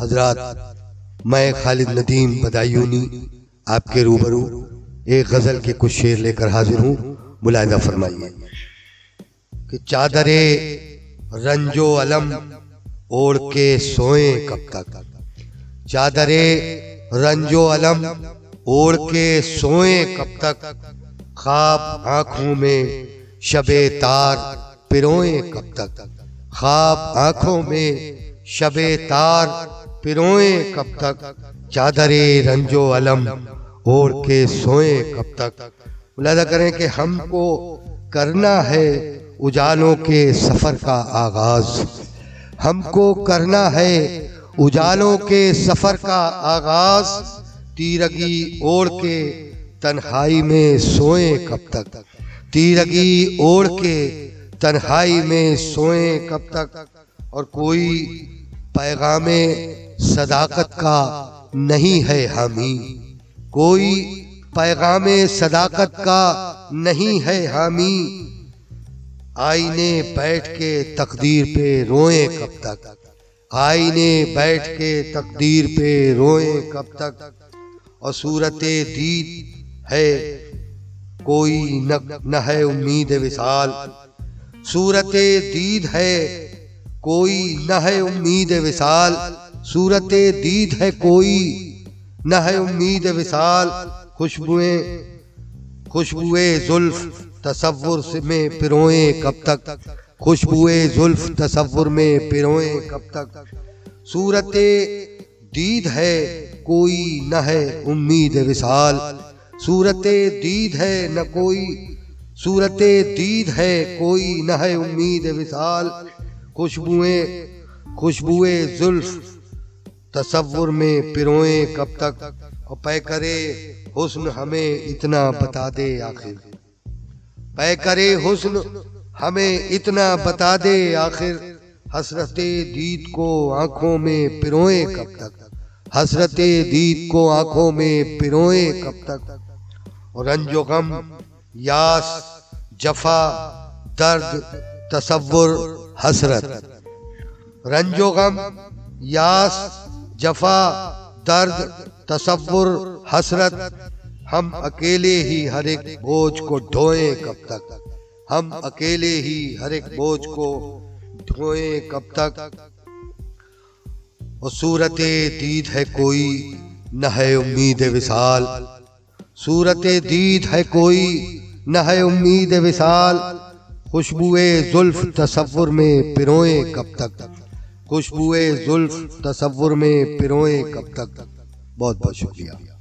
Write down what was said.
حضرات، میں خالد ندیم بدایونی آپ کے روبرو ایک غزل کے کچھ شعر لے کر حاضر ہوں، ملاحظہ فرمائیے۔ کہ چادر رنج و علم اوڑھ کے سوئیں کب تک؟ چادر رنج و علم اوڑھ کے سوئیں کب تک؟ خواب آنکھوں میں شب تار پروئیں کب تک؟ خواب آنکھوں میں شب تار پروئیں کب تک؟ چادر رنج و علم، اوڑھ کے سوئیں کب تک؟ ملاحظہ کریں کہ ہم کو کرنا ہے اجالوں کے سفر کا آغاز۔ ہم کو کرنا ہے اجالوں کے سفر کا آغاز۔ تیرگی اوڑھ کے تنہائی میں سوئیں کب تک؟ تیرگی اوڑھ کے تنہائی میں سوئیں کب تک؟ اور کوئی پیغام صداقت کا نہیں ہے حامی۔ کوئی پیغام صداقت کا نہیں ہے حامی۔ آئینے بیٹھ کے تقدیر پہ روئیں کب تک۔ آئینے بیٹھ کے تقدیر پہ روئیں کب تک۔ اور صورت دید ہے، کوئی نہ ہے امید وصال۔ صورت دید ہے کوئی نہ ہے امید وصال، صورت دید ہے کوئی نہ ہے امید وصال، خوشبوئیں، خوشبوئے زلف تصور میں پروئیں کب تک؟ خوشبوئے زلف تصور میں پروئیں کب تک؟ صورت دید ہے کوئی نہ ہے امید وصال، صورت دید ہے نہ کوئی، صورت دید ہے کوئی نہ ہے امید وصال خوشبوئیں خوشبوئے زلف، تصور میں پروئیں کب تک؟ اور پے کرے حسن ہمیں اتنا بتا دے آخر۔ پے کرے حسن ہمیں اتنا بتا دے آخر۔ حسرت دید کو آنکھوں میں پروئیں کب تک؟ حسرت دید کو آنکھوں میں پروئیں کب تک؟ اور رنج و غم، یاس، جفا، درد، تصور حسرت۔ رنج و غم، یاس، جفا، درد، تصور، حسرت، ہم اکیلے ہی ہر ایک بوجھ کو ڈھوئیں کب تک۔ ہم اکیلے ہی ہر ایک بوجھ کو ڈھوئیں کب تک۔ صورت دید ہے کوئی، نہ ہے امید وصال۔ صورت دید ہے کوئی، نہ ہے امید وصال۔ خوشبوئے زلف تصور میں پروئیں کب تک؟ خوشبوئے زلف تصور میں پروئیں کب تک؟ بہت بہت شکریہ۔